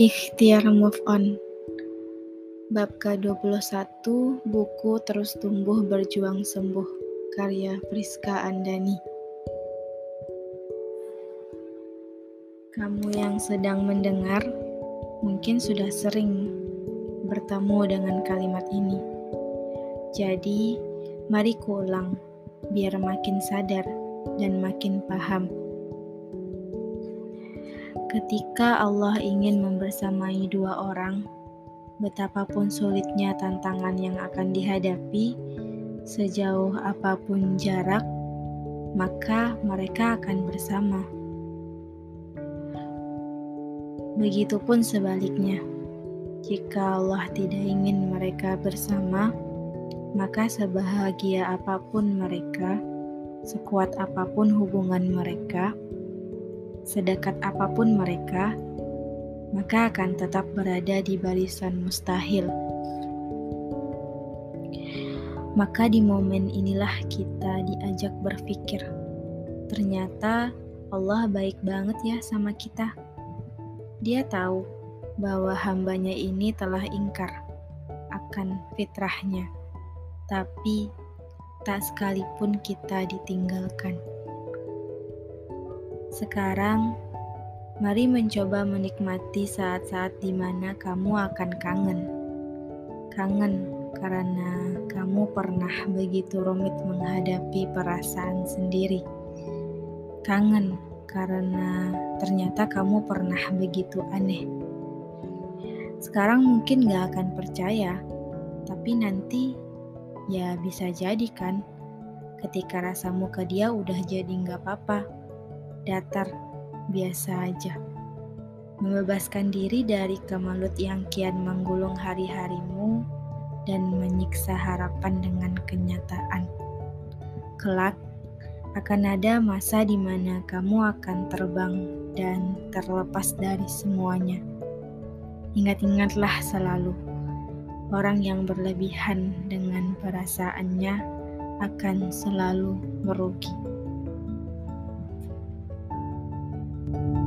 Ikhtiar Move On. Bab ke-21 Buku Terus Tumbuh Berjuang Sembuh Karya Priska Andani. Kamu yang sedang mendengar mungkin sudah sering bertemu dengan kalimat ini. Jadi, mari kuulang biar makin sadar dan makin paham Ketika Allah ingin membersamai dua orang, betapapun sulitnya tantangan yang akan dihadapi, sejauh apa pun jarak, maka mereka akan bersama. Begitupun sebaliknya, jika Allah tidak ingin mereka bersama, maka sebahagia apa pun mereka, sekuat apa pun hubungan mereka, sedekat apa pun mereka, maka akan tetap berada di barisan mustahil. Maka di momen inilah kita diajak berpikir, ternyata Allah baik banget ya sama kita. Dia tahu bahwa hambanya ini telah ingkar akan fitrahnya, tapi tak sekalipun kita ditinggalkan. Sekarang, mari mencoba menikmati saat-saat di mana kamu akan kangen. Kangen karena kamu pernah begitu rumit menghadapi perasaan sendiri. Kangen karena ternyata kamu pernah begitu aneh. Sekarang mungkin gak akan percaya, tapi nanti ya bisa jadi kan ketika rasamu ke dia udah jadi gak apa-apa datar, biasa aja. Membebaskan diri dari kemalut yang kian menggulung hari-harimu dan menyiksa harapan dengan kenyataan. Kelak, akan ada masa di mana kamu akan terbang dan terlepas dari semuanya. Ingat-ingatlah selalu, orang yang berlebihan dengan perasaannya akan selalu merugi. thank you